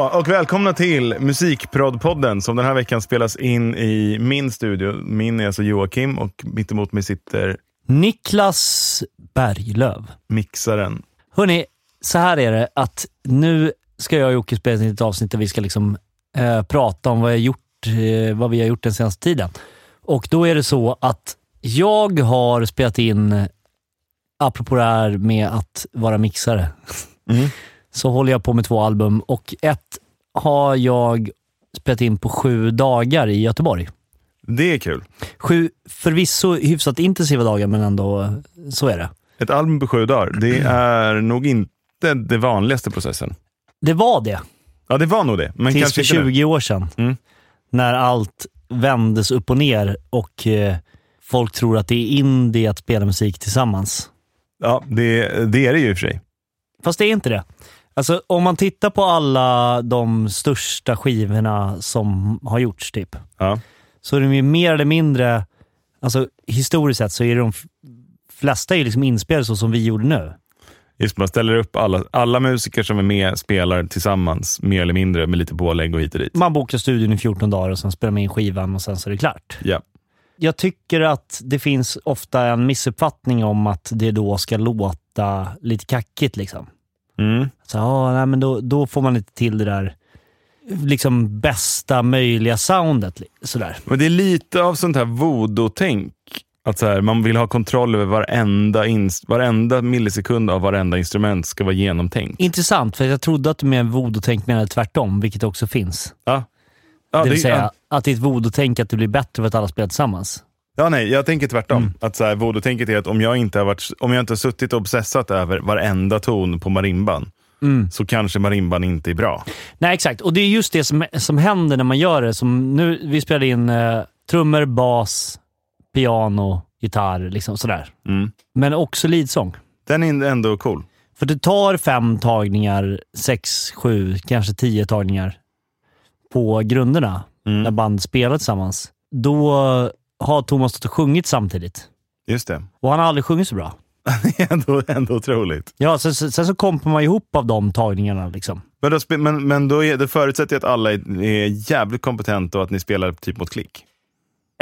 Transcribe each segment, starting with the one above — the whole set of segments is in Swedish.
Hallå och välkomna till Musikprodpodden som den här veckan spelas in i min studio. Min är alltså Joakim och mittemot mig sitter Niklas Berglöf. mixaren. Hörni, så här är det att nu ska jag och Jocke spela in ett avsnitt där vi ska liksom, eh, prata om vad, jag gjort, eh, vad vi har gjort den senaste tiden. Och då är det så att jag har spelat in, apropå det här med att vara mixare, Mm. Så håller jag på med två album och ett har jag spelat in på sju dagar i Göteborg. Det är kul. Sju förvisso hyfsat intensiva dagar, men ändå eh, så är det. Ett album på sju dagar, det är nog inte den vanligaste processen. Det var det. Ja, det var nog det. Men Tills för inte nu. 20 år sedan. Mm. När allt vändes upp och ner och eh, folk tror att det är indie att spela musik tillsammans. Ja, det, det är det ju i och för sig. Fast det är inte det. Alltså, om man tittar på alla de största skivorna som har gjorts, typ, Ja. så är de ju mer eller mindre, alltså historiskt sett så är de flesta ju liksom inspelade så som vi gjorde nu. Just man ställer upp alla, alla musiker som är med spelar tillsammans, mer eller mindre, med lite pålägg och hit och dit. Man bokar studion i 14 dagar och sen spelar man in skivan och sen så är det klart. Ja. jag tycker att det finns ofta en missuppfattning om att det då ska låta lite kackigt. Liksom. Mm. Så, ja, nej, men då, då får man inte till det där liksom bästa möjliga soundet. Sådär. Men det är lite av sånt här voodoo-tänk. Att så här, man vill ha kontroll över varenda, varenda millisekund av varenda instrument ska vara genomtänkt. Intressant, för jag trodde att du med voodoo-tänk menade tvärtom, vilket också finns. Ja. Ja, det det, vill säga ja. att det är ett voodoo-tänk att det blir bättre för att alla spelar tillsammans. Ja, nej, jag tänker tvärtom. Mm. Att så här, voodoo-tänket är att om jag inte har, varit, om jag inte har suttit och obsessat över varenda ton på marimban, Mm. så kanske marimban inte är bra. Nej, exakt. Och det är just det som, som händer när man gör det. Som nu, vi spelade in eh, trummor, bas, piano, gitarr, liksom sådär. Mm. Men också leadsång. Den är ändå cool. För det tar fem tagningar, sex, sju, kanske tio tagningar på grunderna Mm. när band spelar tillsammans. Då har Thomas stått och sjungit samtidigt. Just det. Och han har aldrig sjungit så bra. Det är ändå, ändå otroligt. Ja, sen, sen, så kompar man ihop av de tagningarna. Liksom. Men, då, men, men då är, det förutsätter att alla är, är jävligt kompetenta och att ni spelar typ mot klick.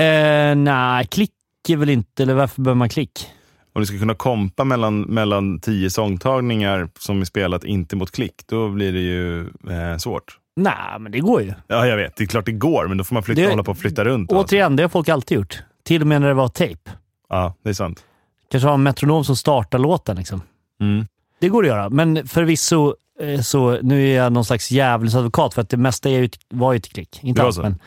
Eh, nej, klick är väl inte... Eller varför behöver man klick? Om ni ska kunna kompa mellan, mellan tio sångtagningar som är spelat inte mot klick, då blir det ju eh, svårt. Nej, men det går ju. Ja, jag vet. Det är klart det går, men då får man flytta, Det- hålla på och flytta runt. och. Återigen, det har folk alltid gjort. Till och med när det var tejp. Ja, det är sant. Kanske ha en metronom som startar låten. Liksom. Mm. Det går att göra, men förvisso eh, så nu är jag någon slags djävulsadvokat för att det mesta är ju, var ju till klick. Inte alls, men,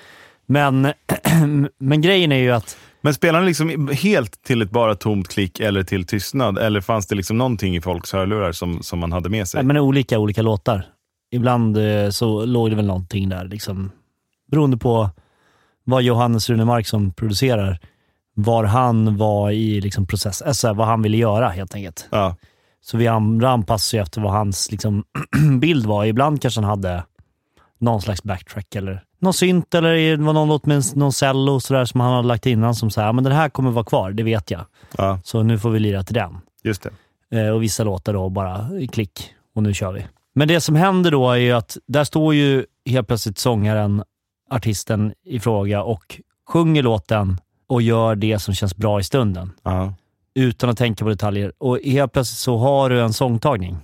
men, men grejen är ju att Men spelar ni liksom helt till ett bara tomt klick eller till tystnad? Eller fanns det liksom någonting i folks hörlurar som, som man hade med sig? ja, men olika olika låtar. Ibland eh, så låg det väl någonting där, liksom, beroende på vad Johannes Runemark som producerar, var han var i liksom, process, alltså vad han ville göra helt enkelt. Ja. Så vi anpassar ju efter vad hans liksom, bild var. Ibland kanske han hade någon slags backtrack eller någon synt eller det var någon låt med någon cello sådär som han hade lagt innan som säger men den här kommer vara kvar, det vet jag. ja, Så nu får vi lira till den. just det. Eh, och vissa låtar då bara klick och nu kör vi. Men det som händer då är ju att där står ju helt plötsligt sångaren, artisten i fråga och sjunger låten och gör det som känns bra i stunden Ja. utan att tänka på detaljer. Och helt plötsligt så har du en sångtagning.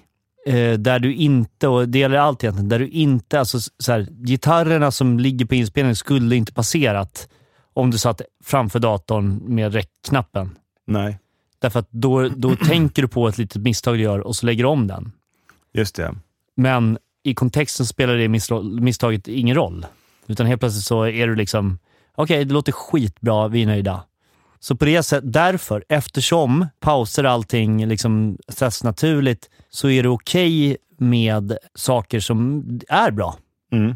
Eh, där du inte, och det gäller allt egentligen, där du inte, alltså så här, gitarrerna som ligger på inspelningen skulle inte passerat om du satt framför datorn med räckknappen. Nej, Därför att då, då tänker du på ett litet misstag du gör och så lägger du om den. just det. Men i kontexten spelar det misstaget ingen roll. Utan helt plötsligt så är du liksom, okej, det låter skitbra, vi är nöjda. Så på det sättet, därför, eftersom pauser allting liksom sätts naturligt, så är det okej med saker som är bra. Mm.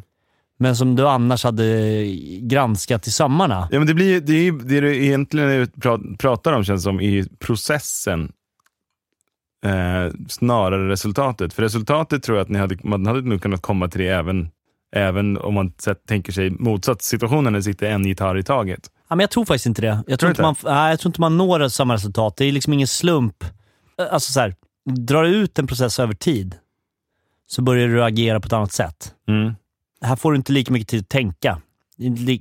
Men som du annars hade granskat i sömmarna. Ja, men det, blir, det, är, det du egentligen pra- pratar om känns som i processen eh, snarare resultatet. För resultatet tror jag att ni hade, man hade nog kunnat komma till det även, även om man sett, tänker sig motsatt situationen när det sitter en gitarr i taget. Ja, men jag tror faktiskt inte det. Jag Tror inte man, nej, jag tror inte man når samma resultat. Det är liksom ingen slump. Alltså så här, drar du ut en process över tid så börjar du agera på ett annat sätt. Mm. här får du inte lika mycket tid att tänka.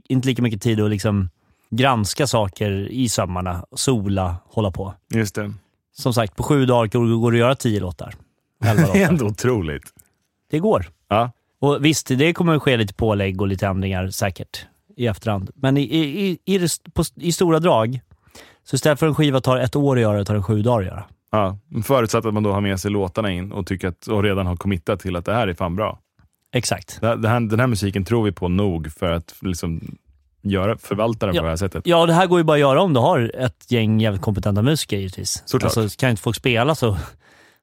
Inte lika mycket tid att liksom granska saker i sömmarna, sola, hålla på. Just det. Som sagt, på sju dagar går det att göra tio låtar. Elva Det är ändå otroligt. Det går. Ja. Och visst, det kommer att ske lite pålägg och lite ändringar säkert i efterhand. Men i, i, i, på, i stora drag, så istället för en skiva tar ett år att göra, tar den sju dagar att göra. Ja, förutsatt att man då har med sig låtarna in och, tycker att, och redan har committat till att det här är fan bra. Exakt. Det det här, den här musiken tror vi på nog för att liksom göra, förvalta den Ja. på det här sättet. Ja, det här går ju bara att göra om du har ett gäng jävligt kompetenta musiker givetvis. Såklart. Alltså, kan inte folk spela så,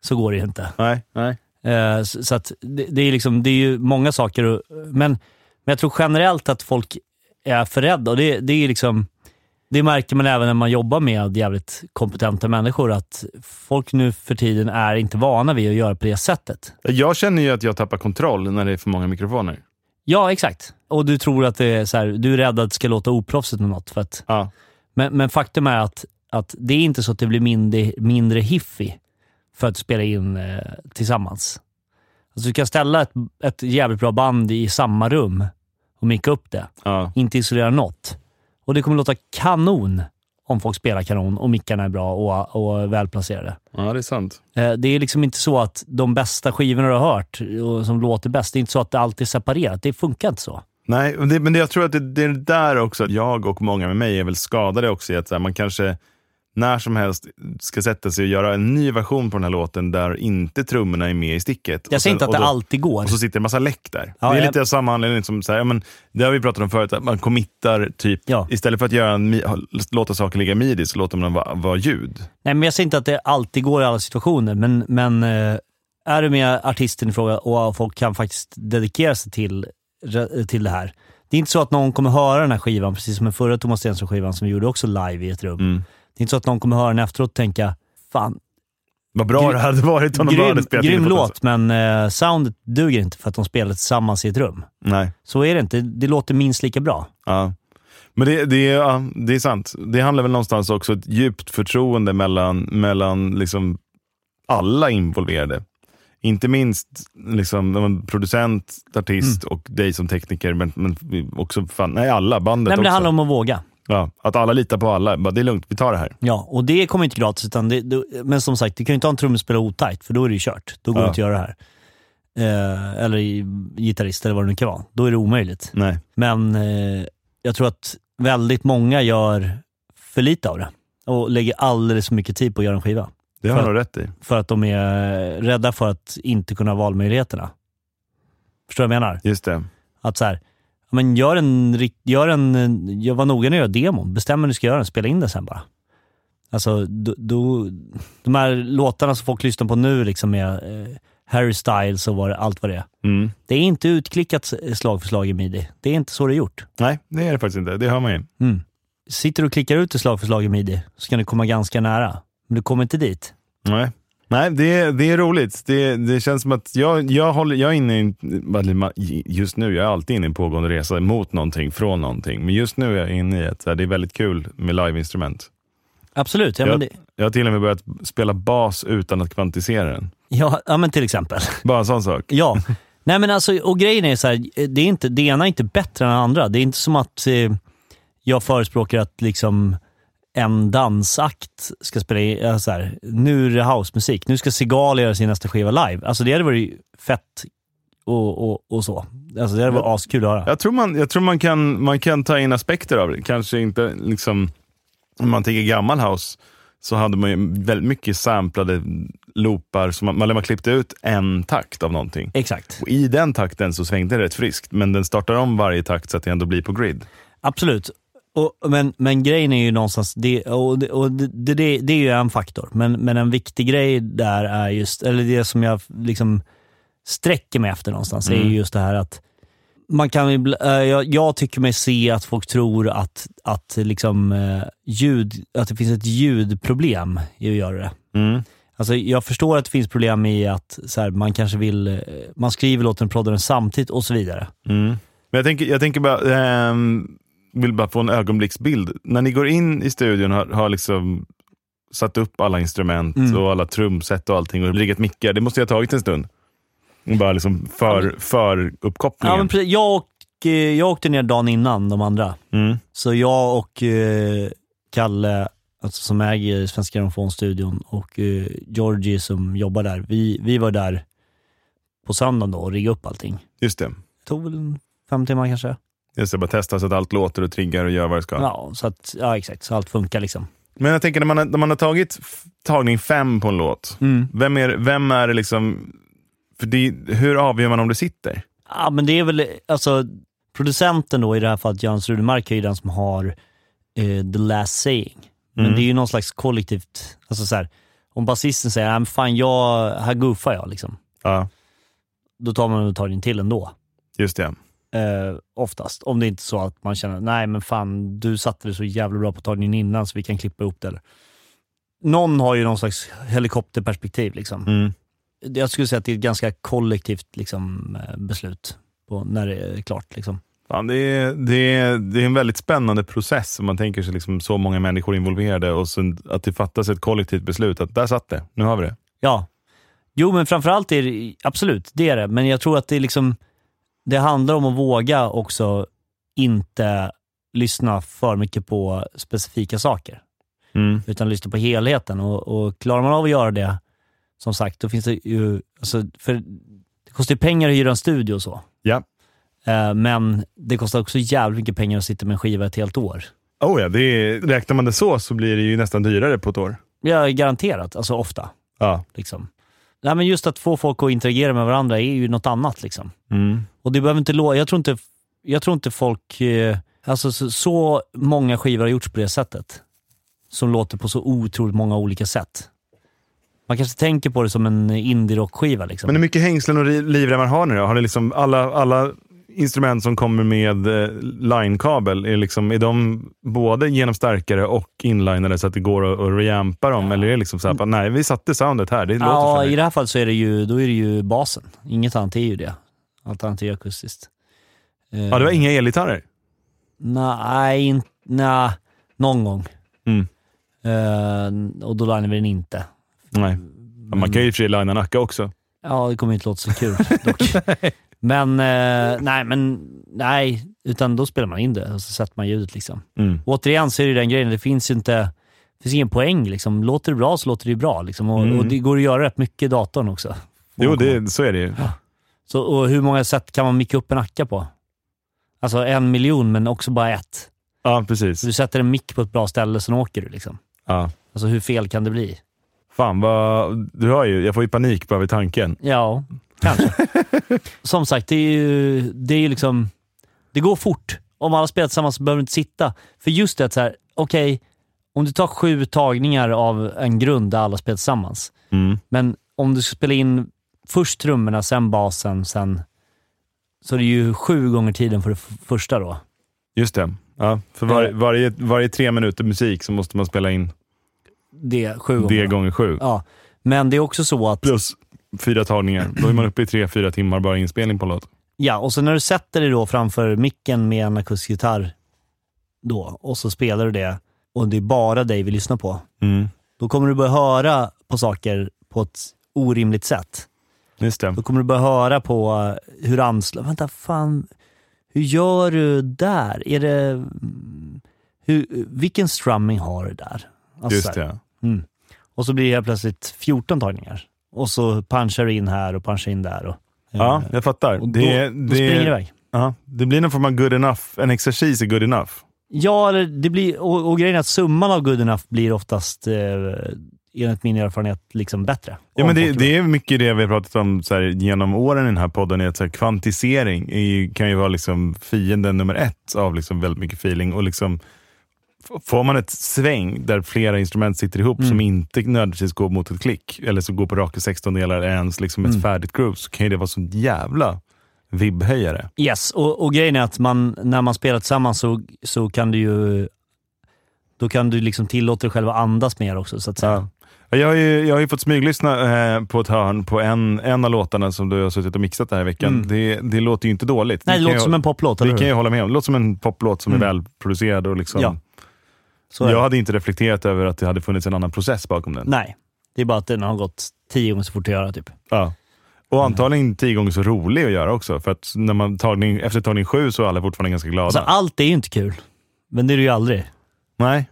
så går det ju inte. Nej, nej. Eh, så, så att det, det, är liksom, det är ju många saker, och, men, men jag tror generellt att folk är för rädda. Och det, det, är liksom, det märker man även när man jobbar med jävligt kompetenta människor, att folk nu för tiden är inte vana vid att göra på det sättet. Jag känner ju att jag tappar kontroll när det är för många mikrofoner. Ja, exakt. Och du tror att det är så här, du är rädd att det ska låta oproffsigt med något. För att, Ja. men, men faktum är att, att det är inte så att det blir mindre, mindre hiffy för att spela in eh, tillsammans. Alltså du kan ställa ett, ett jävligt bra band i samma rum och micka upp det. Ja. Inte isolera något. Och det kommer låta kanon om folk spelar kanon och mickarna är bra och, och välplacerade. ja, det är sant. Eh, Det är liksom inte så att de bästa skivorna du har hört och som låter bäst, det är inte så att det alltid är separerat. Det funkar inte så. Nej, men det, men det, jag tror att det, det är där också, att jag och många med mig är väl skadade också i att så här, man kanske när som helst ska sätta sig och göra en ny version på den här låten där inte trummorna är med i sticket. Jag säger inte att och det då- alltid går. Och så sitter en massa läck där. Ja, det är jag- lite av samma anledning som, så här, men, det har vi pratat om förut, att man committar typ, Ja. istället för att göra en, låta saker ligga midi så låter man dem vara, vara ljud. Nej, men jag säger inte att det alltid går i alla situationer, men, men eh, är du med artisten i fråga och folk kan faktiskt dedikera sig till, till det här. Det är inte så att någon kommer höra den här skivan, precis som den förra Thomas Stenström-skivan som vi gjorde också live i ett rum. Mm. Det är inte så att någon kommer höra den efteråt och tänka, fan, Vad bra Grym- det hade varit om de grym, hade spelat grym låt, men eh, soundet duger inte för att de spelar tillsammans i ett rum. Nej. Så är det inte. Det låter minst lika bra. Ja. Men det, det, är, ja, det är sant. Det handlar väl någonstans också om ett djupt förtroende mellan, mellan liksom alla involverade. Inte minst liksom, producent, artist och dig som tekniker, men, men också fan, nej, alla, bandet Nej, men det också. handlar om att våga. Ja, att alla litar på alla. Bara, det är lugnt, vi tar det här. Ja, och det kommer inte gratis. Utan det, det, men som sagt, du kan ju inte ha en trumspelare otajt, för då är det ju kört. Då går Ja. det inte att göra det här. Eh, eller gitarrist eller vad det nu kan vara. Då är det omöjligt. Nej. Men eh, jag tror att väldigt många gör för lite av det och lägger alldeles för mycket tid på att göra en skiva. Det har du rätt i. För att de är rädda för att inte kunna ha valmöjligheterna. Förstår du vad jag menar? Just det. Att så här, men gör en, gör en, gör, var noga när du gör demon. Bestäm när du ska göra den, spela in den sen bara. Alltså, då, då, de här låtarna som folk lyssnar på nu liksom med eh, Harry Styles och vad, allt vad det är. Mm. Det är inte utklickat slag för slag i midi. Det är inte så det är gjort. Nej, det är det faktiskt inte. Det hör man ju. Mm. Sitter du och klickar ut ett slag för slag i midi så kan du komma ganska nära. Men du kommer inte dit. Nej. Nej, det är, det är roligt. Det, det känns som att jag, jag, håller, jag är inne i, just nu, jag är alltid inne i en pågående resa mot någonting, från någonting. Men just nu är jag inne i att det är väldigt kul med liveinstrument. Absolut. Ja, Ja. men, det, Jag har till och med börjat spela bas utan att kvantisera den. ja, ja, men till exempel. Bara en sån sak. Ja. Nej men alltså, och grejen är så här, det, är inte, det ena är inte bättre än det andra. Det är inte som att eh, jag förespråkar att liksom en dansakt ska spela i, ja, så här, nu är det housemusik, nu ska Segal göra sin nästa skiva live. Alltså det hade varit fett och, och, och så. Alltså det hade varit askul att höra. Jag tror, man, jag tror man, kan, man kan ta in aspekter av det. Kanske inte liksom, om man tänker gammal house, så hade man ju väldigt mycket samplade loopar. Som man, man, man klippte ut en takt av någonting. Exakt. Och I den takten så svängde det rätt friskt, men den startar om varje takt så att det ändå blir på grid. Absolut. Och, men, men grejen är ju någonstans, det, och, det, och det, det, det är ju en faktor, men, men en viktig grej där är just, eller det som jag liksom sträcker mig efter någonstans, är Mm. ju just det här att man kan, eh, jag, jag tycker mig se att folk tror att, att, liksom, eh, ljud, att det finns ett ljudproblem i att göra det. Mm. Alltså, jag förstår att det finns problem i att så här, man kanske vill, eh, man skriver låten och proddar den samtidigt och så vidare. Mm. Men jag tänker, jag tänker bara, ehm, vill bara få en ögonblicksbild. När ni går in i studion har, har liksom satt upp alla instrument Mm. och alla trumset och allting och riggat mickar. Det måste ju ha tagit en stund. Bara liksom för, för uppkopplingen. Ja, men precis. jag, och, eh, jag åkte ner dagen innan de andra. mm. Så jag och eh, Kalle, alltså, som äger Svenska Grammofonstudion, och eh, Georgie som jobbar där, vi, vi var där på söndagen då och riggade upp allting. Just det. Det tog väl fem timmar kanske. Just det, bara testa så att allt låter och triggar och gör vad det ska. Ja, så att, ja exakt. Så allt funkar liksom. Men jag tänker när man, har, när man har tagit tagning fem på en låt, vem, är, vem är det liksom... För det, hur avgör man om det sitter? Ja, men det är väl, alltså producenten då i det här fallet, Jöns Rudemark, är ju den som har eh, the last saying. Men Mm. det är ju någon slags kollektivt, alltså så här, om basisten säger, "Nej, men fan jag, här goofar jag liksom. Ja, Då tar man tar in till ändå. just det. Eh, oftast. Om det inte är så att man känner, nej men fan du satte det så jävla bra på tagningen innan så vi kan klippa ihop det. Eller. Någon har ju någon slags helikopterperspektiv liksom. Mm. Jag skulle säga att det är ett ganska kollektivt liksom, eh, beslut på när det är klart. Liksom. Fan, det, är, det, är, det är en väldigt spännande process om man tänker sig liksom så många människor involverade och sen att det fattas ett kollektivt beslut. Att där satt det, nu har vi det. Ja. Jo, men framförallt är det, absolut, det är det. Men jag tror att det är liksom, det handlar om att våga också inte lyssna för mycket på specifika saker. Mm. utan lyssna på helheten. Och, och klarar man av att göra det, som sagt, då finns det ju... Alltså, för det kostar ju pengar att hyra en studio och så. Ja. Eh, men det kostar också jävligt mycket pengar att sitta med en skiva ett helt år. Oh ja, det är, räknar man det så så blir det ju nästan dyrare på ett år. Ja, garanterat. Alltså ofta. Ja. Liksom. Nej, men just att få folk att interagera med varandra är ju något annat. Liksom. Mm. Och det behöver inte låta... jag tror inte, jag tror inte folk... Eh, alltså så, så många skivor har gjorts på det sättet. Som låter på så otroligt många olika sätt. Man kanske tänker på det som en indie-rockskiva. Liksom. Men hur mycket hängslen och livremmar har ni då? Har ni liksom alla, alla instrument som kommer med eh, line-kabel, är, liksom, är de både genom starkare och inlinade så att det går att, att reampa dem? Eller är det liksom så här, nej vi satte soundet här, det låter ja, i det här fallet så är det ju, då är det ju basen. Inget annat är ju det. Allt annat är akustiskt. Ja, det var inga elgitarrer? Nej, in, nej, någon gång. Mm. Eh, och då linear vi den inte. Nej. Ja, man kan ju i och för sig linea Nacka också. Ja, det kommer inte låta så kul dock. Men, eh, nej, men nej, utan då spelar man in det och så sätter man ljudet. Liksom. Mm. Återigen så är det den grejen, det finns ju inte det finns ingen poäng. Liksom. Låter det bra så låter det bra. Liksom. Och, Mm. och det går att göra rätt mycket i datorn också. Jo, det, så är det ju. Så, och hur många sätt kan man micka upp en Acka på? Alltså en miljon, men också bara ett. Ja, precis. Du sätter en mick på ett bra ställe, sen åker du. Liksom. Ja. Alltså hur fel kan det bli? Fan, vad, du hör ju, jag får ju panik bara vid tanken. Ja, kanske. Som sagt, det är ju, det är liksom... Det går fort. Om alla spelar tillsammans så behöver du inte sitta. För just det att så här, okej, om du tar sju tagningar av en grund där alla spelar tillsammans, Mm. men om du ska spela in först trummorna, sen basen, sen... Så är det ju sju gånger tiden för det första då. Just det. Ja, för var, Eh. varje, varje tre minuter musik så måste man spela in Det sju gånger. det gånger sju. Ja, men det är också så att... Plus fyra tagningar. Då är man uppe i tre, fyra timmar bara inspelning på en låt. Ja, och så när du sätter dig då framför micken med en akustisk gitarr då, och så spelar du det och det är bara dig vi lyssnar på. Mm. Då kommer du börja höra på saker på ett orimligt sätt. Just det. Då kommer du börja höra på eh, hur anslag... Vänta, fan. Hur gör du där? Är det... mm, Hur, vilken strumming har du där? Alltså Just det. Mm. Och så blir det helt plötsligt 14 tagningar. Och så punchar du in här och punchar in där. Och, Ja, eh, jag fattar. och då, det, då springer det iväg. ja, det blir någon form av good enough. En exercis är good enough. Ja, det blir, och, och grejen är att summan av good enough blir oftast, eh, enligt min erfarenhet, liksom bättre. Ja, men det, det är mycket det vi har pratat om här, genom åren i den här podden. Är att så här, kvantisering är, kan ju vara liksom fienden nummer ett av liksom väldigt mycket feeling. Och liksom, får man ett sväng där flera instrument sitter ihop Mm. som inte nödvändigtvis går mot ett klick, eller så går på raka sextondelar eller ens liksom ett Mm. färdigt groove, så kan ju det vara så jävla vibbhöjare. Yes, och, och grejen är att man, när man spelar tillsammans så, så kan du ju då kan du liksom tillåta dig själv att andas mer också, så att säga. Ja. Jag har ju, jag har ju fått smyglyssna eh, på ett hörn på en, en av låtarna som du har suttit och mixat den här veckan. Mm. Det, det låter ju inte dåligt. Nej, det kan låter jag, som en poplåt, Det kan jag hålla med om. Det låter som en poplåt som Mm. är välproducerad. Och liksom, Ja, jag hade inte reflekterat över att det hade funnits en annan process bakom den. Nej, det är bara att den har gått tio gånger så fort att göra, typ. Ja. Och antagligen tio gånger så rolig att göra också. För att när man tagning, efter tagning sju så är alla fortfarande ganska glada. Alltså, allt är ju inte kul, men det är det ju aldrig. Nej.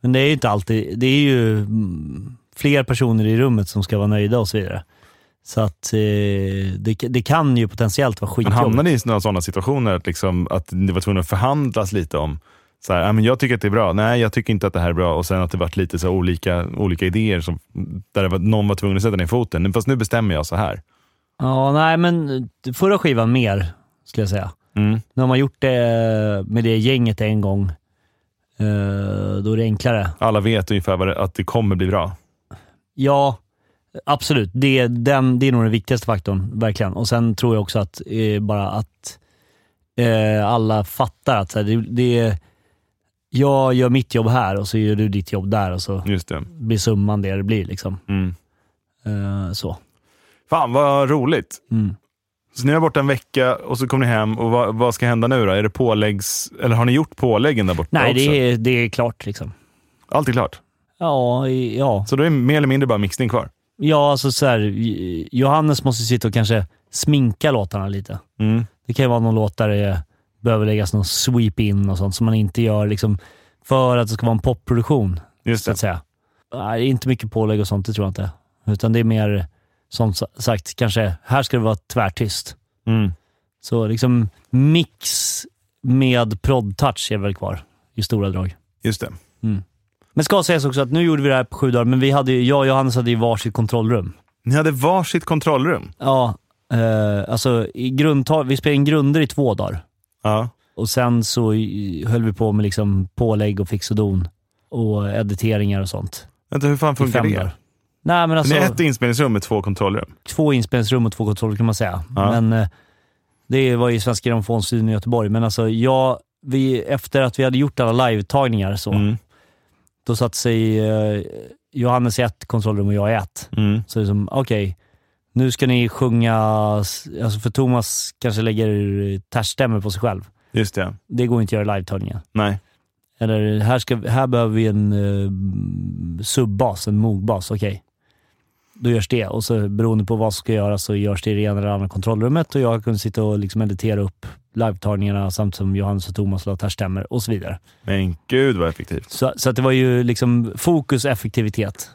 Men det är ju inte alltid. Det är ju mm, fler personer i rummet som ska vara nöjda och så vidare. Så att eh, det, det kan ju potentiellt vara skitjobbigt. hamnade i några sådana situationer att, liksom, att det var tvungen att förhandlas lite om så här, "Ja, men jag tycker att det är bra, nej jag tycker inte att det här är bra och sen att det varit lite så olika, olika idéer som, där var, någon var tvungen att sätta ner foten. Fast nu bestämmer jag så här. Ja, nej men förra skivan mer, skulle jag säga. Mm. När man gjort det med det gänget en gång, eh, då är det enklare. Alla vet ungefär vad det, att det kommer bli bra. Ja, absolut. Det, den, det är nog den viktigaste faktorn, verkligen. Och sen tror jag också att eh, bara att eh, alla fattar att det, det, jag gör mitt jobb här och så gör du ditt jobb där och så Just det. blir summan det det blir. Liksom. Mm. Eh, så. Fan vad roligt. Mm. Så ni var borta en vecka och så kom ni hem och vad, vad ska hända nu då? Är det påläggs... Eller har ni gjort påläggen där borta Nej, också? det är, det är klart. Liksom. Allt är klart. Ja, ja. Så då är det mer eller mindre bara mixning kvar? ja alltså så här, Johannes måste sitta och kanske sminka låtarna lite. Mm. Det kan ju vara någon låt där det behöver läggas någon sweep in och sånt som man inte gör liksom, för att det ska vara en popproduktion. Just så det. att säga. Nej, inte mycket pålägg och sånt, det tror jag inte. Utan det är mer, som sa- sagt, kanske här ska det vara tvärtyst. Mm. Så liksom mix med prod-touch är väl kvar i stora drag. Just det. Men ska sägas också att nu gjorde vi det här på sju dagar, men vi hade, ju- jag och Johannes hade ju varsitt kontrollrum. Ni hade varsitt kontrollrum? Ja, eh, alltså i grundtal, vi spelade in grunder i två dagar. Ja. Och sen så höll vi på med liksom pålägg och fix och don och editeringar och sånt. Vänta, hur fan funkar det? Nej men alltså, Ni har ett inspelningsrum med två kontrollrum? två inspelningsrum och två kontroller kan man säga. Ja. Men eh, det var i Svenska Grammofonstudion i Göteborg. Men alltså jag, vi, efter att vi hade gjort alla live-tagningar så, Mm. då satt sig eh, Johannes i ett kontrollrum och jag i ett. Mm. Så det är som, okej, nu ska ni sjunga, alltså för Thomas kanske lägger tärsstämmor på sig själv. Just det. Det går inte att göra i live-tagningen. Nej. Eller här, ska, här behöver vi en uh, subbas, en mogbas. Okej. Då görs det och så beroende på vad som ska göras så görs det i det ena eller andra kontrollrummet och jag kunde sitta och liksom editera upp live-tagningarna samtidigt som Johannes och Thomas la stämmer och så vidare. Men gud vad effektivt. Så, så att det var ju liksom fokus, effektivitet.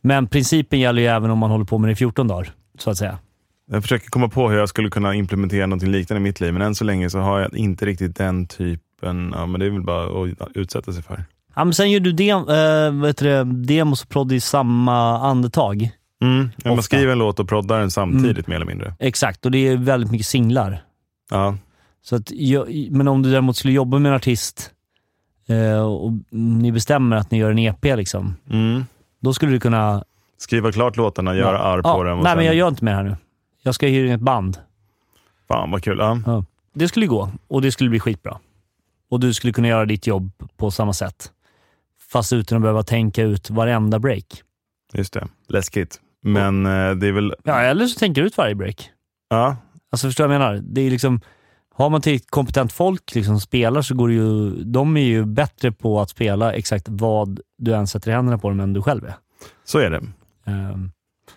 Men principen gäller ju även om man håller på med det i 14 dagar, så att säga. Jag försöker komma på hur jag skulle kunna implementera något liknande i mitt liv, men än så länge så har jag inte riktigt den typen. Ja, men det är väl bara att utsätta sig för. Ja, men sen gör du dem, äh, vad heter det, demos och prodd i samma andetag. Mm. Ja, man skriver en låt och proddar den samtidigt mer eller mindre. Exakt, och det är väldigt mycket singlar. Ja. Så att men om du däremot skulle jobba med en artist eh, och ni bestämmer att ni gör en EP, liksom, Mm. då skulle du kunna... Skriva klart låtarna, göra arr på ja, dem och Nej, sen... men jag gör inte mer här nu. Jag ska hyra in ett band. Fan vad kul. Ja. Ja. Det skulle gå och det skulle bli skitbra. Och du skulle kunna göra ditt jobb på samma sätt. Fast utan att behöva tänka ut varenda break. Just det. Läskigt. Men eh, det är väl... Ja, eller så tänker du ut varje break. Ja. Alltså förstår du vad jag menar? Det är liksom, har man till kompetent folk liksom som spelar så går det ju, de är ju bättre på att spela exakt vad du än sätter i händerna på dem än du själv är. Så är det. Ehm,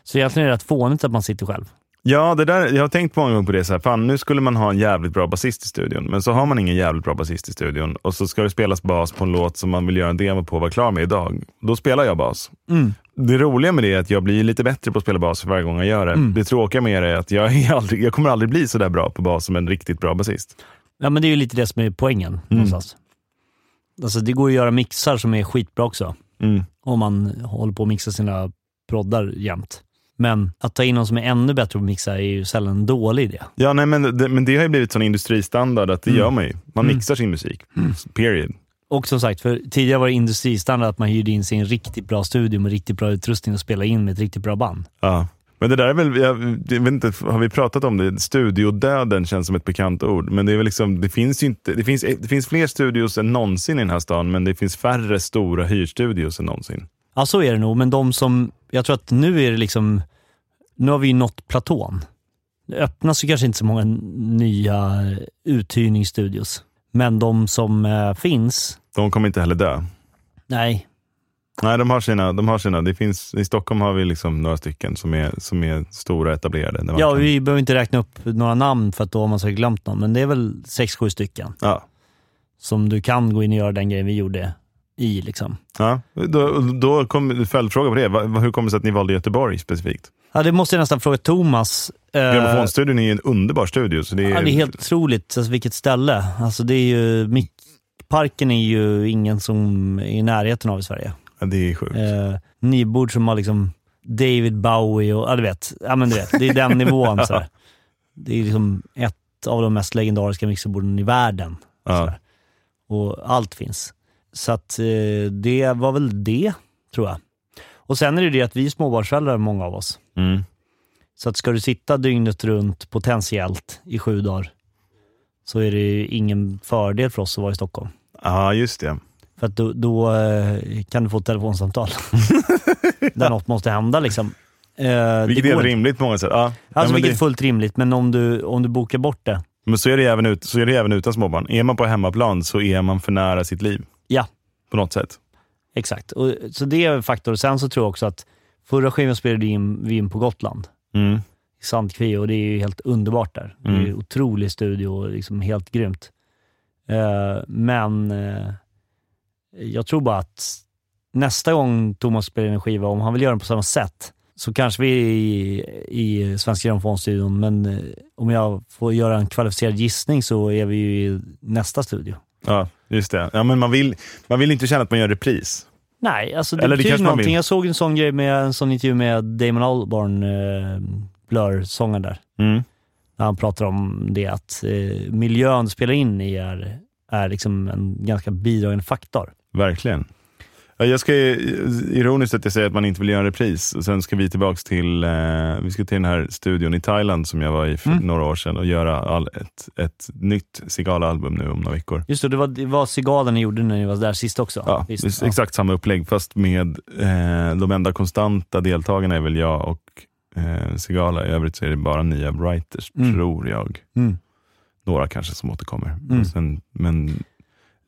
så egentligen är det rätt fånigt att man sitter själv. Ja, det där, jag har tänkt många gånger på det. Så här, fan, nu skulle man ha en jävligt bra basist i studion, men så har man ingen jävligt bra basist i studion och så ska det spelas bas på en låt som man vill göra en demo på och vara klar med idag. Då spelar jag bas. Det roliga med det är att jag blir lite bättre på att spela bas för varje gång jag gör det. Det tråkiga med det är att jag, är aldrig, jag kommer aldrig bli så där bra på bas som en riktigt bra basist. Ja, men det är ju lite det som är poängen någonstans. Alltså det går att göra mixar som är skitbra också. Mm. Om man håller på att mixa sina proddar jämt. Men att ta in någon som är ännu bättre på att mixa är ju sällan en dålig idé. Ja, nej, men, det, men det har ju blivit sån industristandard att det gör man ju. Man Mm. mixar sin musik. Period. Och som sagt, för tidigare var det industristandard att man hyrde in sin riktigt bra studio med riktigt bra utrustning och spela in med ett riktigt bra band. Ja. Men det där är väl, jag, jag vet inte, har vi pratat om det? Studiodöden känns som ett bekant ord. Men det är väl liksom, det finns inte, det finns, det finns fler studios än någonsin i den här stan, men det finns färre stora hyrstudios än någonsin. Ja, så är det nog, men de som... Jag tror att nu är det liksom... Nu har vi ju nått platån. Det öppnas ju kanske inte så många nya uthyrningsstudios. Men de som eh, finns, De kommer inte heller dö. nej. Nej, de har sina. De har sina. Det finns, I Stockholm har vi liksom några stycken som är, som är stora etablerade. Ja, kan- vi behöver inte räkna upp några namn för att då har man säkert glömt någon, men det är väl sex sju stycken ja. som du kan gå in och göra den grejen vi gjorde i. Liksom. Ja. Då, då kom följdfråga på det. Hur kommer det sig att ni valde Göteborg specifikt? Ja, det måste jag nästan fråga Thomas. Eh, Grammofonstudion är ju en underbar studio. Så det är, Ja, det är helt otroligt alltså, vilket ställe. Alltså, det är ju, Mickparken är ju ingen som är i närheten av i Sverige. ja, det är sjukt. Eh, nybord som har liksom David Bowie och, ja du vet, ja, men du vet det är den nivån. så här. Det är liksom ett av de mest legendariska mixerborden i världen. ja. Och allt finns. Så att eh, det var väl det, tror jag. Och sen är det det att vi är småbarnsföräldrar, många av oss. Mm. Så att ska du sitta dygnet runt potentiellt i sju dagar så är det ingen fördel för oss att vara i Stockholm. ja, just det. För att då, då eh, kan du få ett telefonsamtal. där något måste hända liksom. Eh, Vilket det är rimligt på många sätt. Ja. Alltså vilket är det, fullt rimligt, men om du, om du bokar bort det. men så är det även, ut, så är det även utan småbarn. Är man på hemmaplan så är man för nära sitt liv. Ja. På något sätt. Exakt. Och, så det är en faktor. Sen så tror jag också att förra skivan spelade vi in, vi in på Gotland. Mm. i Sandkvi och det är ju helt underbart där. Det är Mm. ju otrolig studio och liksom helt grymt. Eh, men eh, jag tror bara att nästa gång Thomas spelar in en skiva, om han vill göra den på samma sätt, så kanske vi är i, i Svenska Grammofonstudion, men eh, om jag får göra en kvalificerad gissning så är vi ju i nästa studio. Ja, just det. Ja, men man, vill, man vill inte känna att man gör repris. Nej, alltså det Eller betyder någonting. Jag såg en sån grej med en sån intervju med Damon Albarn, eh, Blur-sångaren där. Mm. när han pratar om det att eh, miljön spelar in i är, är liksom en ganska bidragande faktor. Verkligen. Ja, jag ska, ironiskt att jag säger att man inte vill göra en repris. Och sen ska vi tillbaka till, eh, vi ska till den här studion i Thailand som jag var i för Mm. några år sedan och göra all, ett, ett nytt Sigala-album nu om några veckor. Just det, det var, det var Cigala ni gjorde när ni var där sist också. Ja, Visst, exakt samma upplägg fast med eh, de enda konstanta deltagarna är väl jag och eh, Sigala. I övrigt så är det bara nya writers, Mm. tror jag. Mm. Några kanske som återkommer. Mm. Sen, men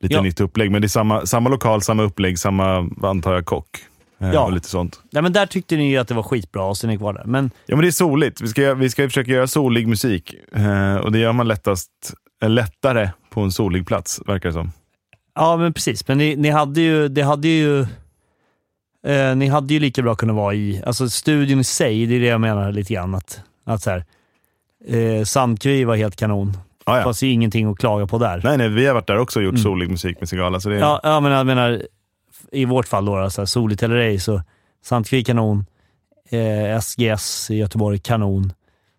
lite Ja. nytt upplägg. Men det är samma, samma lokal, samma upplägg, samma, antar jag, kock. Eh, Ja. Och lite sånt. Nej, men där tyckte ni ju att det var skitbra och sen är ni kvar där. Men Ja, men det är soligt. Vi ska, vi ska försöka göra solig musik. Eh, och det gör man lättast, eh, lättare på en solig plats, verkar det som. Ja, men precis. Men ni, ni hade ju, det hade ju, eh, ni hade ju lika bra kunnat vara i, alltså studion i sig, det är det jag menar lite grann. Att, att så här, eh, Sandkvi var helt kanon. Ah, ja. Det är ingenting att klaga på där. Nej, nej, vi har varit där också och gjort Mm. solig musik med Sigala. Så det är, Ja, ja, men jag menar, i vårt fall då, så här, soligt eller ej, så Sandkvi kanon, eh, SGS i Göteborg kanon.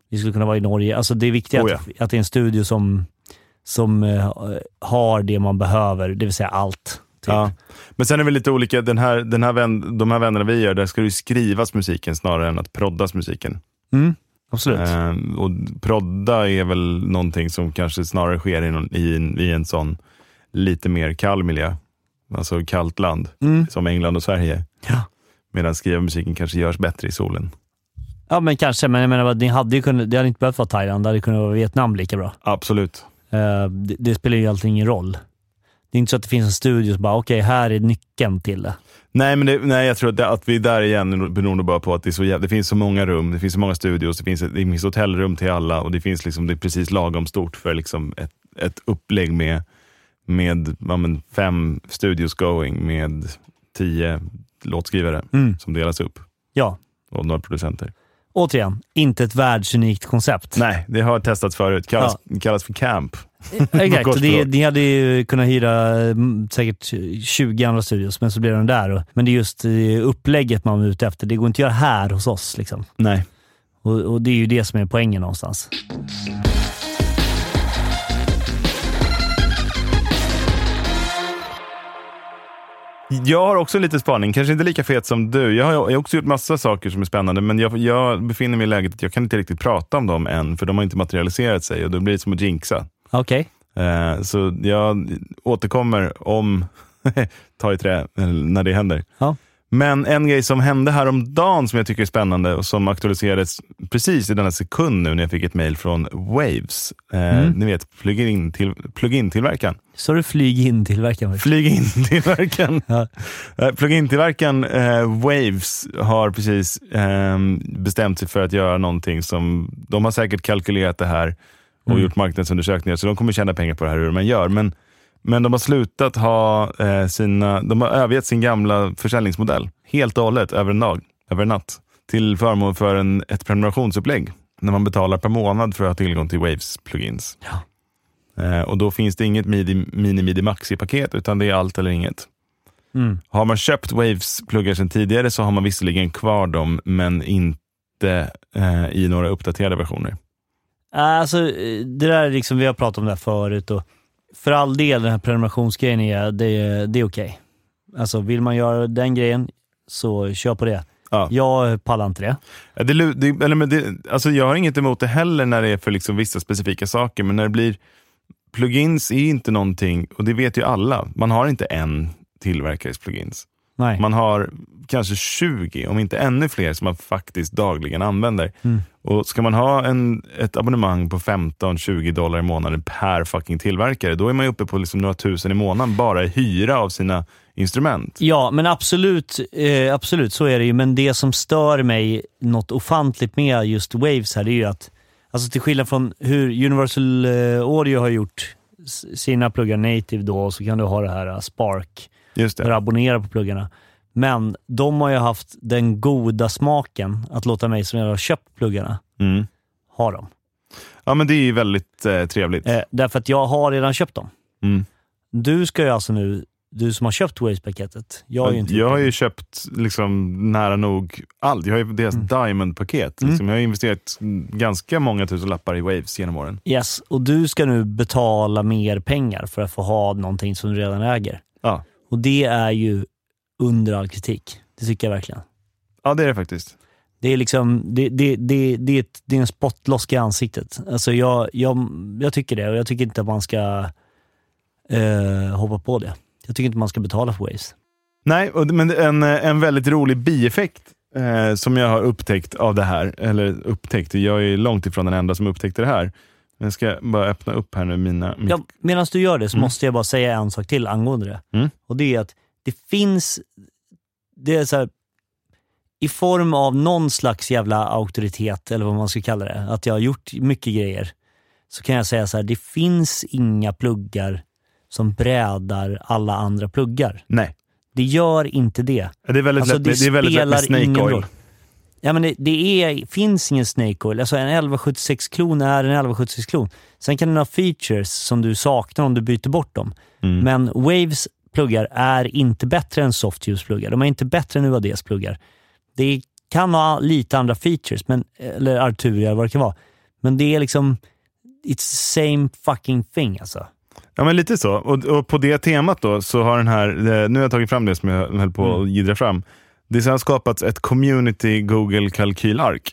Vi skulle kunna vara i Norge. Alltså det är viktigt Oh, att, att det är en studio som, som eh, har det man behöver, det vill säga allt. Typ. Ja. Men sen är det lite olika, den här, den här vän, de här vännerna vi gör, där ska det ju skrivas musiken snarare än att proddas musiken. Mm, absolut. Eh, och prodda är väl någonting som kanske snarare sker i, någon, i, en, i en sån lite mer kall miljö. Alltså kallt land, Mm. som England och Sverige. Ja. Medan skriva musiken kanske görs bättre i solen. ja, men kanske. Men jag menar, ni hade ju kunnat, det hade inte behövt vara Thailand, det hade kunnat vara Vietnam lika bra. Absolut. Eh, det, det spelar ju egentligen ingen roll. Det är inte så att det finns en studio som bara, okej, här är nyckeln till det. Nej, men det, nej, jag tror att, det, att vi är där igen beror nog bara på att det, så, det finns så många rum, det finns så många studios, det finns, det finns hotellrum till alla och det finns liksom, det är precis lagom stort för liksom ett, ett upplägg med, med ja, men fem studios going med tio låtskrivare Mm. som delas upp Ja, och några producenter. återigen, inte ett världsunikt koncept. Nej, det har testats förut. Kallas, kallas för camp. Exakt, det, ni hade ju kunnat hyra mm, säkert 20 andra studios, men så blev den där. Men det är just eh, upplägget man är ute efter. Det går inte att göra här hos oss. Liksom. Nej. Och, och det är ju det som är poängen någonstans. Jag har också lite spaning, kanske inte lika fet som du. Jag har, jag har också gjort massa saker som är spännande, men jag, jag befinner mig i läget att jag kan inte riktigt prata om dem än, för de har inte materialiserat sig och då blir det som att jinxa. Okej. Eh, så jag återkommer om, ta i trä, eller när det händer. Ja. Men en grej som hände häromdagen som jag tycker är spännande och som aktualiserades precis i denna sekund nu när jag fick ett mejl från Waves. Eh, Mm. Ni vet, plug-in till, plug-in-tillverkaren. Så du flyg in tillverkaren? Flyg-in-tillverkaren. Ja. Eh, Plug-in-tillverkaren eh, Waves har precis eh, bestämt sig för att göra någonting som, de har säkert kalkylerat det här och Mm. gjort marknadsundersökningar, så de kommer tjäna pengar på det här hur man gör. Men, men de har slutat ha eh, sina, de har övergett sin gamla försäljningsmodell helt och hållet över en dag, över en natt, till förmån för en, ett prenumerationsupplägg när man betalar per månad för att ha tillgång till Waves plugins. Ja. Eh, och då finns det inget midi, mini, midi, maxi-paket, utan det är allt eller inget. Mm. Har man köpt Waves-pluggar sedan tidigare så har man visserligen kvar dem, men inte eh, i några uppdaterade versioner. Alltså, eh, det där är liksom, vi har pratat om det här förut och för all del, den här prenumerationsgrejen, är, det, det är okej. Alltså, vill man göra den grejen, så kör på det. Ja. Jag pallar inte det. Det, det, eller men det, alltså jag har inget emot det heller när det är för liksom vissa specifika saker, men när det blir plugins är inte någonting, och det vet ju alla, man har inte en tillverkares plugins. Nej. Man har kanske 20, om inte ännu fler, som man faktiskt dagligen använder. Mm. Och Ska man ha en, ett abonnemang på 15-20 dollar i månaden per fucking tillverkare, då är man uppe på liksom några tusen i månaden bara i hyra av sina instrument. Ja, men absolut, eh, absolut så är det ju. Men det som stör mig något ofantligt med just Waves här, det är ju att, alltså till skillnad från hur Universal eh, Audio har gjort sina pluggar native då, så kan du ha det här eh, Spark, Just för det. att abonnera på pluggarna. Men de har ju haft den goda smaken att låta mig som redan har köpt pluggarna Mm. ha dem. Ja, men det är ju väldigt eh, trevligt. Eh, därför att jag har redan köpt dem. Mm. Du ska ju alltså nu, du som har köpt Waves-paketet, jag jag gjort har ju köpt liksom nära nog allt. Jag har ju deras Mm. Diamond-paket. Mm. Liksom. Jag har investerat ganska många tusen lappar i Waves genom åren. Yes, och du ska nu betala mer pengar för att få ha någonting som du redan äger. Ja. Och det är ju under all kritik. Det tycker jag verkligen. Ja, det är det faktiskt. Det är liksom, det, det, det, det, är, ett, det är en spottloska i ansiktet. Alltså jag, jag, jag tycker det och jag tycker inte att man ska eh, hoppa på det. Jag tycker inte man ska betala för Waves. Nej, och, men en, en väldigt rolig bieffekt eh, som jag har upptäckt av det här, eller upptäckt, jag är långt ifrån den enda som upptäckte det här. Jag ska bara öppna upp här nu mina... mitt- Ja, Medan du gör det så Mm. måste jag bara säga en sak till angående det. Mm. Och det är att det finns, det är så här, i form av någon slags jävla auktoritet, eller vad man ska kalla det, att jag har gjort mycket grejer, så kan jag säga så här, det finns inga pluggar som brädar alla andra pluggar. Nej, Det gör inte det. det är väldigt Alltså, lätt med, det är väldigt lätt med Snake Oil. roll. Ja, men det, det är, finns ingen Snake Oil. Alltså en 1176-klon är en 1176-klon. Sen kan den ha features som du saknar om du byter bort dem. Mm. Men Waves pluggar är inte bättre än Softuse-pluggar. De är inte bättre än UADs pluggar. Det kan ha lite andra features, men, eller Arturia eller vad det kan vara. Men det är liksom, it's same fucking thing alltså. Ja, men lite så. Och, och på det temat då, så har den här, eh, nu har jag tagit fram det som jag höll på Mm. att jiddra fram. Det har skapats ett community Google kalkylark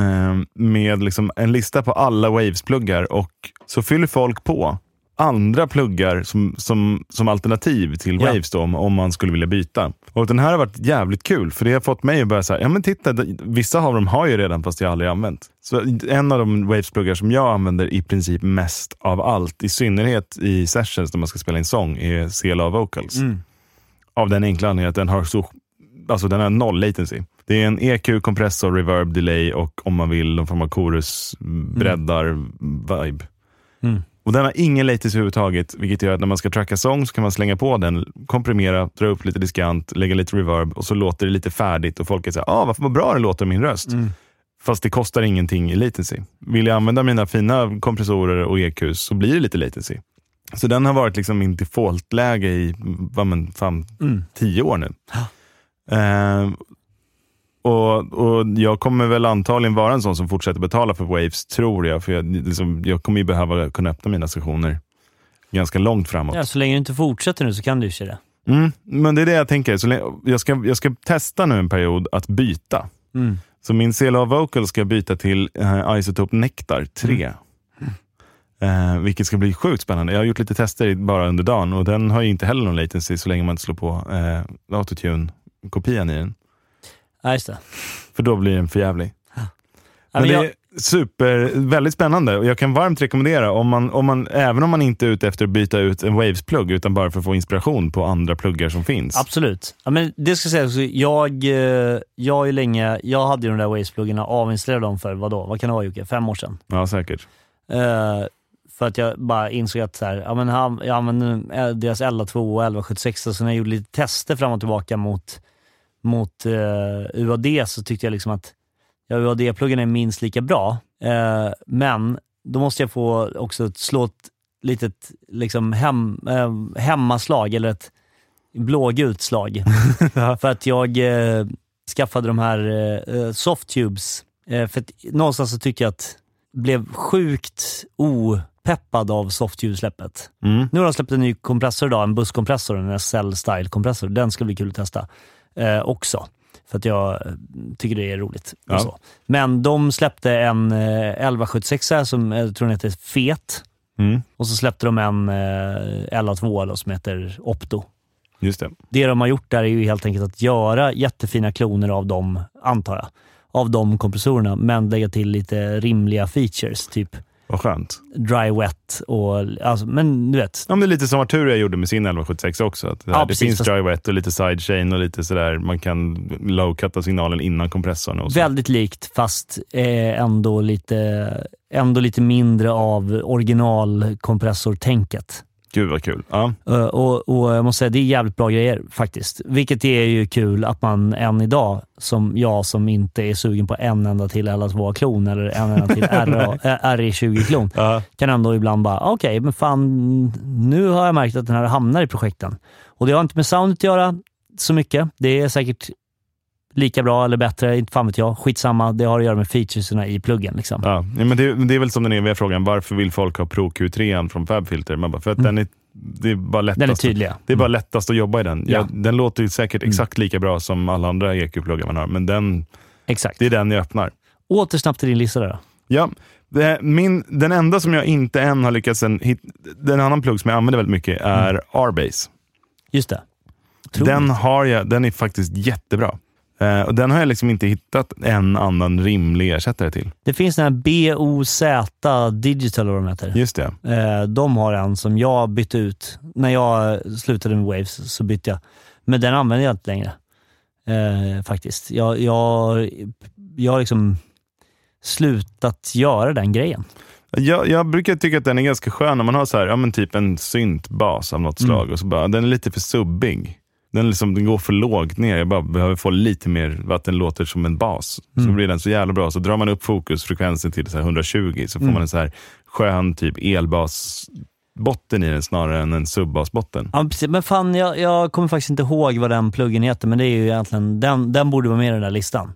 eh, med liksom en lista på alla Waves-pluggar och så fyller folk på andra pluggar som, som, som alternativ till Ja. Waves då, om, om man skulle vilja byta. Och Den här har varit jävligt kul, för det har fått mig att börja säga, ja men titta, vissa av dem har jag redan fast jag aldrig använt. Så en av de Waves-pluggar som jag använder i princip mest av allt, i synnerhet i sessions när man ska spela in sång, är CLA Vocals. Av den enkla anledningen att den har så, alltså den har noll latency. Det är en EQ, kompressor, reverb, delay och om man vill någon form av chorus, breddar, vibe. Mm. Och den har ingen latency överhuvudtaget, vilket gör att när man ska tracka sång så kan man slänga på den, komprimera, dra upp lite diskant, lägga lite reverb och så låter det lite färdigt och folk är såhär, ah, vad bra det låter min röst. Mm. Fast det kostar ingenting i latency. Vill jag använda mina fina kompressorer och EQs så blir det lite latency. Så den har varit liksom min default-läge i vad men, fan, Mm. tio år nu. Eh, och, och Jag kommer väl antagligen vara en sån som fortsätter betala för Waves, tror jag. För jag, liksom, jag kommer ju behöva kunna öppna mina sessioner ganska långt framåt. Ja, så länge du inte fortsätter nu så kan du ju det. Mm, men det är det jag tänker. Så jag, ska, jag ska testa nu en period att byta. Mm. Så min CLA Vocal ska byta till uh, Isotope Nectar 3. Eh, vilket ska bli sjukt spännande. Jag har gjort lite tester bara under dagen och den har ju inte heller någon latency så länge man inte slår på uh, autotune kopian i den. Ja, just det. För då blir den för jävlig. Ja, Men men det jag, är super, väldigt spännande och jag kan varmt rekommendera, om man, om man, även om man inte är ute efter att byta ut en Waves-plugg, utan bara för att få inspiration på andra pluggar som finns. absolut. Ja, men det ska sägas, jag, eh, jag ju länge, jag hade ju de där Waze-pluggarna, avinstallerade dem för, vadå, vad kan det vara Jocke? Fem år sedan. Ja, säkert. Eh, för att jag bara insåg att så här, ja, men jag använde eh, deras 11.2 och 11.76 och så när jag gjorde lite tester fram och tillbaka mot, mot eh, UAD så tyckte jag liksom att ja, UAD-pluggen är minst lika bra. Eh, men då måste jag få också slå ett litet liksom hem, eh, hemmaslag, eller ett blågult slag. för att jag eh, skaffade de här eh, softtubes. Eh, för att någonstans så tycker jag att blev sjukt opeppad av softtube-släppet. Mm. Nu har de släppt en ny kompressor idag, en busskompressor, en SL-style-kompressor. Den ska bli kul att testa eh, också. För att jag eh, tycker det är roligt. Och Ja. så. Men de släppte en eh, 1176 som jag tror den heter Fet. Mm. Och så släppte de en eh, LA2 eller som heter Opto. Just det. Det de har gjort där är ju helt enkelt att göra jättefina kloner av dem, antar jag, av de kompressorerna, men lägga till lite rimliga features. Typ Vad skönt. dry wet och, alltså, men du vet. Ja, men det är lite som Arturia gjorde med sin 1176 också. Att det, här, Ja, det finns fast- dry wet och lite sidechain och lite sådär. Man kan low-cutta signalen innan kompressorn. Och så. Väldigt likt fast eh, ändå, lite, ändå lite mindre av originalkompressortänket. Gud vad kul. Ja. Uh, och, och jag måste säga, det är jävligt bra grejer faktiskt. Vilket är ju kul att man än idag, som jag som inte är sugen på en enda till LA2-klon eller en enda till RE20-klon, Ja. kan ändå ibland bara, okej, men fan, nu har jag märkt att den här hamnar i projekten. Och det har inte med soundet att göra så mycket. Det är säkert lika bra eller bättre, inte fan vet jag. Skitsamma, det har att göra med featuresna i pluggen. Liksom. Ja. Men det, det är väl som den eviga frågan, varför vill folk ha Pro Q3 från Fabfilter? Man bara, för att den är, det är bara lättast. Den är. Det är bara lättast att jobba i den. Ja. Ja. den låter ju säkert Mm. exakt lika bra som alla andra EQ-pluggar man har, men den, Exakt. det är den jag öppnar. Åter snabbt till din lista där då. Ja, min, den enda som jag inte än har lyckats en hit, den annan plugg som jag använder väldigt mycket är Mm. R-Base. Just det. Den har jag, den är faktiskt jättebra. Eh, och den har jag liksom inte hittat en annan rimlig ersättare till. Det finns den här BOZ Digital, vad de heter. Just det. Eh, de har en som jag bytte ut. När jag slutade med Waves så bytte jag. Men den använder jag inte längre. Eh, faktiskt. Jag, jag, jag har liksom slutat göra den grejen. Jag, jag brukar tycka att den är ganska skön när man har så här, ja, men typ en syntbas av något Mm. slag och så bara, den är lite för subbig. Den, liksom, den går för lågt ner. Jag bara behöver få lite mer, att den låter som en bas. Så Mm. blir den så jävla bra. Så drar man upp fokusfrekvensen till så här 120 så får Mm. man en så här skön typ elbasbotten i den snarare än en subbasbotten. Ja, precis. Men fan, jag, jag kommer faktiskt inte ihåg vad den pluggen heter, men det är ju egentligen, den, den borde vara med i den där listan.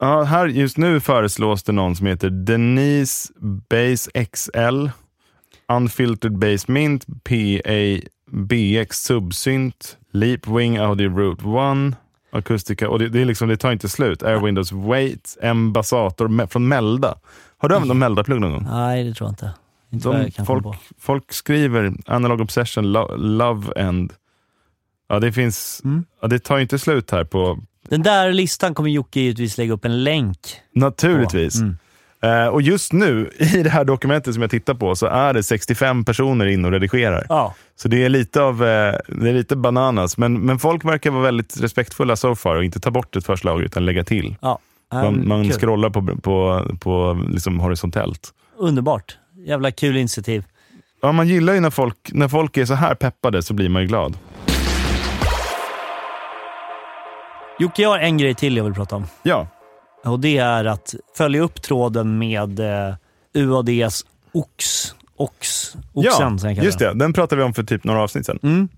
Ja, här just nu föreslås det någon som heter Denise Base XL, Unfiltered Base Mint, PA BX Subsynt, Leapwing Audi Route 1, Akustika, och det, det, är liksom, det tar inte slut. Air Windows Wait, Embassator me- från Melda. Har du använt en Melda-plugg någon gång? Nej, det tror jag inte. Inte De, jag folk, folk skriver Analog Obsession, lo, Love End. Ja, det finns... Mm. Ja, det tar inte slut här på... Den där listan kommer Jocke givetvis lägga upp en länk Naturligtvis. Mm. Eh, och just nu, i det här dokumentet som jag tittar på, så är det 65 personer inne och redigerar. Ja, Så det är lite av eh, det är lite bananas, men, men folk verkar vara väldigt respektfulla so far och inte ta bort ett förslag utan lägga till. ja. Man, Ähm, man kul. scrollar på, på, på liksom horisontellt. Underbart. Jävla kul initiativ. Ja, man gillar ju när folk, när folk är så här peppade så blir man ju glad. Jocke, jag har en grej till jag vill prata om. Ja, Och det är att följa upp tråden med eh, UADs OX. OX. Oxen, ja just det. Den pratade vi om för typ några avsnitt sedan. Mm.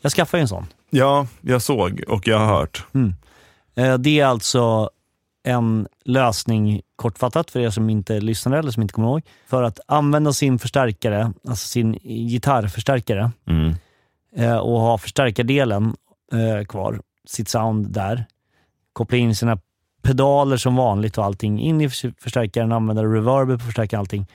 Jag skaffade ju en sån. Ja, jag såg och jag har hört. Eh, Det är alltså en lösning, kortfattat för er som inte lyssnade eller som inte kommer ihåg, för att använda sin förstärkare, alltså sin gitarrförstärkare Mm. eh, och ha förstärkardelen eh, kvar, sitt sound där. Koppla in sina pedaler som vanligt och allting in i förs- förstärkaren, använda reverber på förstärkaren allting.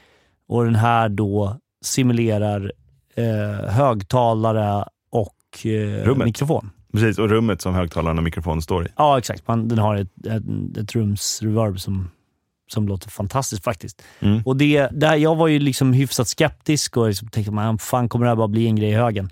Och den här då simulerar eh, högtalare och eh, mikrofon. Precis, och rummet som högtalaren och mikrofonen står i. Ja, exakt. Man, den har ett, ett, ett rums reverb som, som låter fantastiskt faktiskt. Mm. Och det, där, jag var ju liksom hyfsat skeptisk och liksom tänkte man, fan kommer det här bara bli en grej i högen?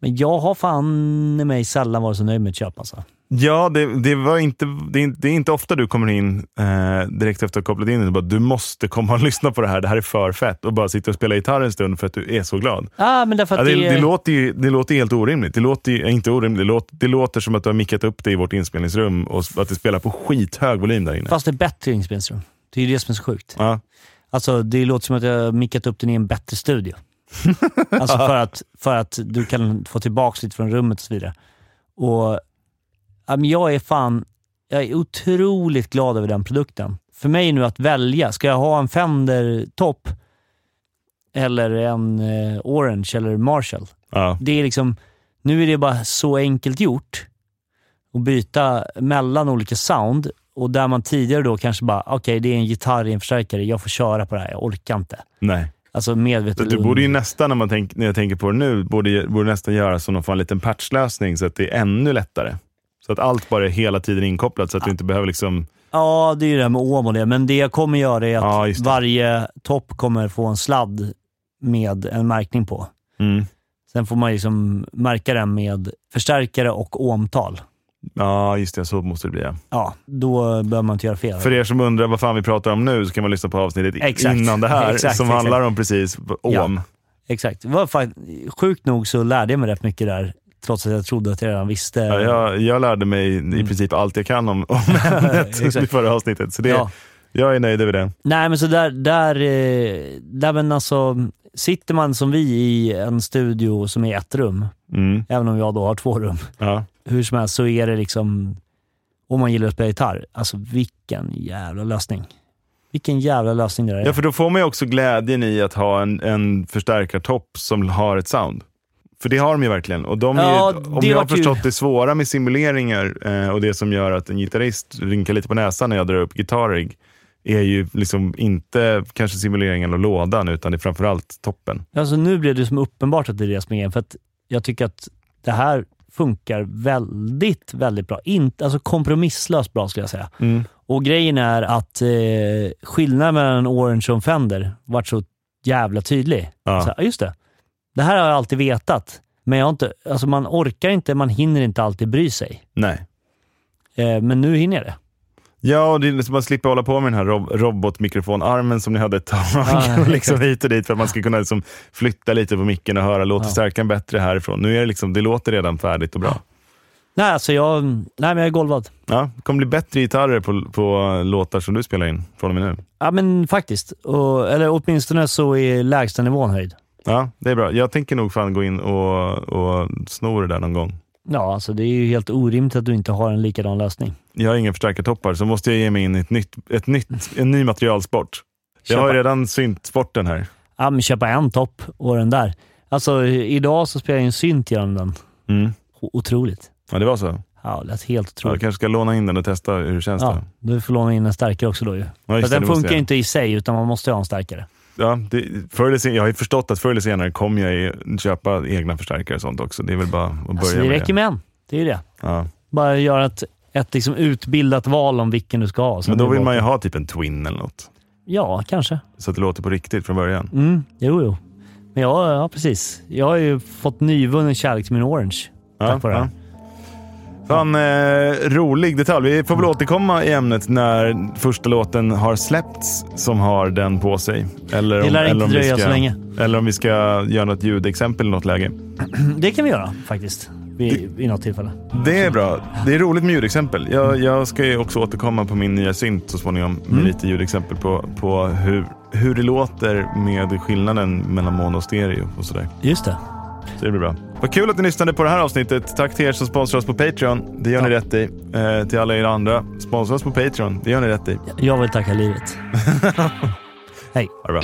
Men jag har fan i mig sällan varit så nöjd med ett köp alltså. Ja, det, det, var inte, det, är, det är inte ofta du kommer in eh, direkt efter att ha kopplat in och bara du måste komma och lyssna på det här, det här är för fett. Och bara sitta och spela gitarr en stund för att du är så glad. Ah, men därför Ja, det, det, det, låter ju, det låter helt orimligt. Det låter ju, inte orimligt, det låter, det låter som att du har mickat upp det i vårt inspelningsrum och att det spelar på skithög volym där inne. Fast det är bättre inspelningsrum. Det är ju det som är så sjukt. Ja. Alltså, det låter som att jag har mickat upp den i en bättre studio. alltså för att, för att du kan få tillbaka lite från rummet och så vidare. Och Jag är fan jag är otroligt glad över den produkten. För mig nu att välja, ska jag ha en Fender-topp eller en eh, Orange eller Marshall? Ja. Det är liksom, nu är det bara så enkelt gjort att byta mellan olika sound och där man tidigare då kanske bara, okej det är en gitarr i en förstärkare, jag får köra på det här, jag orkar inte. Nej. Alltså medvetet. Du borde ju nästan, när, man tänk, när jag tänker på det nu, borde, borde nästan göra som någon liten patchlösning så att det är ännu lättare. Så att allt bara är hela tiden inkopplat så att du inte behöver liksom... Ja, det är ju det här med OM och det, men det jag kommer göra är att Ja, varje topp kommer få en sladd med en märkning på. Mm. Sen får man liksom märka den med förstärkare och ohmtal. Ja, just det. Så måste det bli. Ja. Ja, då behöver man inte göra fel. För er som undrar vad fan vi pratar om nu så kan man lyssna på avsnittet Exakt. innan det här Exakt, som exakt. handlar om precis ohm. Exakt. Var fakt- sjukt nog så lärde jag mig rätt mycket där, trots att jag trodde att jag redan visste. Ja, jag, jag lärde mig i princip allt jag kan om, om ämnet Mm. I förra avsnittet. Så det, Ja. jag är nöjd över det. Nej, men så där, där, eh, där men alltså, sitter man som vi i en studio som är ett rum, Mm. även om jag då har två rum, Ja. hur som helst så är det liksom, om man gillar att spela gitarr, alltså vilken jävla lösning. Vilken jävla lösning det där är. ja, för då får man ju också glädjen i att ha en, en förstärkartopp som har ett sound. För det har de ju verkligen. Och de är Ja, ju, om jag har ju- förstått det svåra med simuleringar eh, och det som gör att en gitarrist rynkar lite på näsan när jag drar upp gitarrig, är ju liksom inte kanske simuleringen och lådan, utan det är framförallt toppen. Alltså nu blev det som uppenbart att det är det som är för att jag tycker att det här funkar väldigt, väldigt bra. Inte, alltså kompromisslöst bra skulle jag säga. Och grejen är att eh, skillnaden mellan en Orange och en Fender vart så jävla tydlig. Ja. Så, just det. Det här har jag alltid vetat, men jag inte, alltså man orkar inte, man hinner inte alltid bry sig. Nej. Eh, men nu hinner jag det. Ja, och det är, man slipper hålla på med den här rob robotmikrofonarmen som ni hade ett tag. Och liksom hit och dit för att man ska kunna liksom flytta lite på micken och höra, låter Ja. bättre härifrån? Nu är det liksom, det låter redan färdigt och bra. Nej, alltså jag, nej men jag är golvad. Ja, det kommer bli bättre gitarrer på, på låtar som du spelar in från och med nu. Ja, men faktiskt. Och, eller åtminstone så är lägsta nivån höjd. Ja, det är bra. Jag tänker nog fan gå in och, och sno det där någon gång. Ja, alltså det är ju helt orimligt att du inte har en likadan lösning. Jag har ingen förstärkartoppar, så måste jag ge mig in i ett nytt, ett nytt, en ny materialsport. Jag har ju redan synt sporten här. Ja, men köpa en topp och den där. Alltså idag så spelar jag en synt genom den. Mm. Otroligt. Ja, det var så. Ja, det lät helt Ja, jag otroligt. kanske ska låna in den och testa hur det känns. Ja, då. du får låna in en stärkare också då ju. Ja, För den funkar ju inte i sig, utan man måste ha en stärkare. Ja, det, förr eller sen, jag har ju förstått att förr eller senare kommer jag ju köpa egna förstärkare och sånt också. Det är väl bara att börja Alltså, det med räcker det. med en. Det är ju det. Ja. Bara göra ett, ett liksom utbildat val om vilken du ska ha. Men då det vill man ju ha typ en twin eller något. Ja, kanske. Så att det låter på riktigt från början. Mm, jo, jo. Men ja, ja, precis. Jag har ju fått nyvunnen kärlek till min Orange. Tack vare det här. Fan, eh, rolig detalj. Vi får väl återkomma i ämnet när första låten har släppts som har den på sig. Eller Det lär inte dröja ska, så länge. Eller om vi ska göra något ljudexempel i något läge. Det kan vi göra faktiskt. Vid, vid något tillfälle. Det är bra. Det är roligt med ljudexempel. Jag, jag ska ju också återkomma på min nya synt så småningom med Mm. lite ljudexempel på, på hur, hur det låter med skillnaden mellan mono och stereo och sådär. Just det. Så det blir bra. Vad kul att ni lyssnade på det här avsnittet. Tack till er som sponsrar oss på Patreon. Det gör ni Ja. rätt i. Eh, till alla er andra, sponsra oss på Patreon. Det gör ni rätt i. Jag vill tacka livet. Hej. Ha det bra.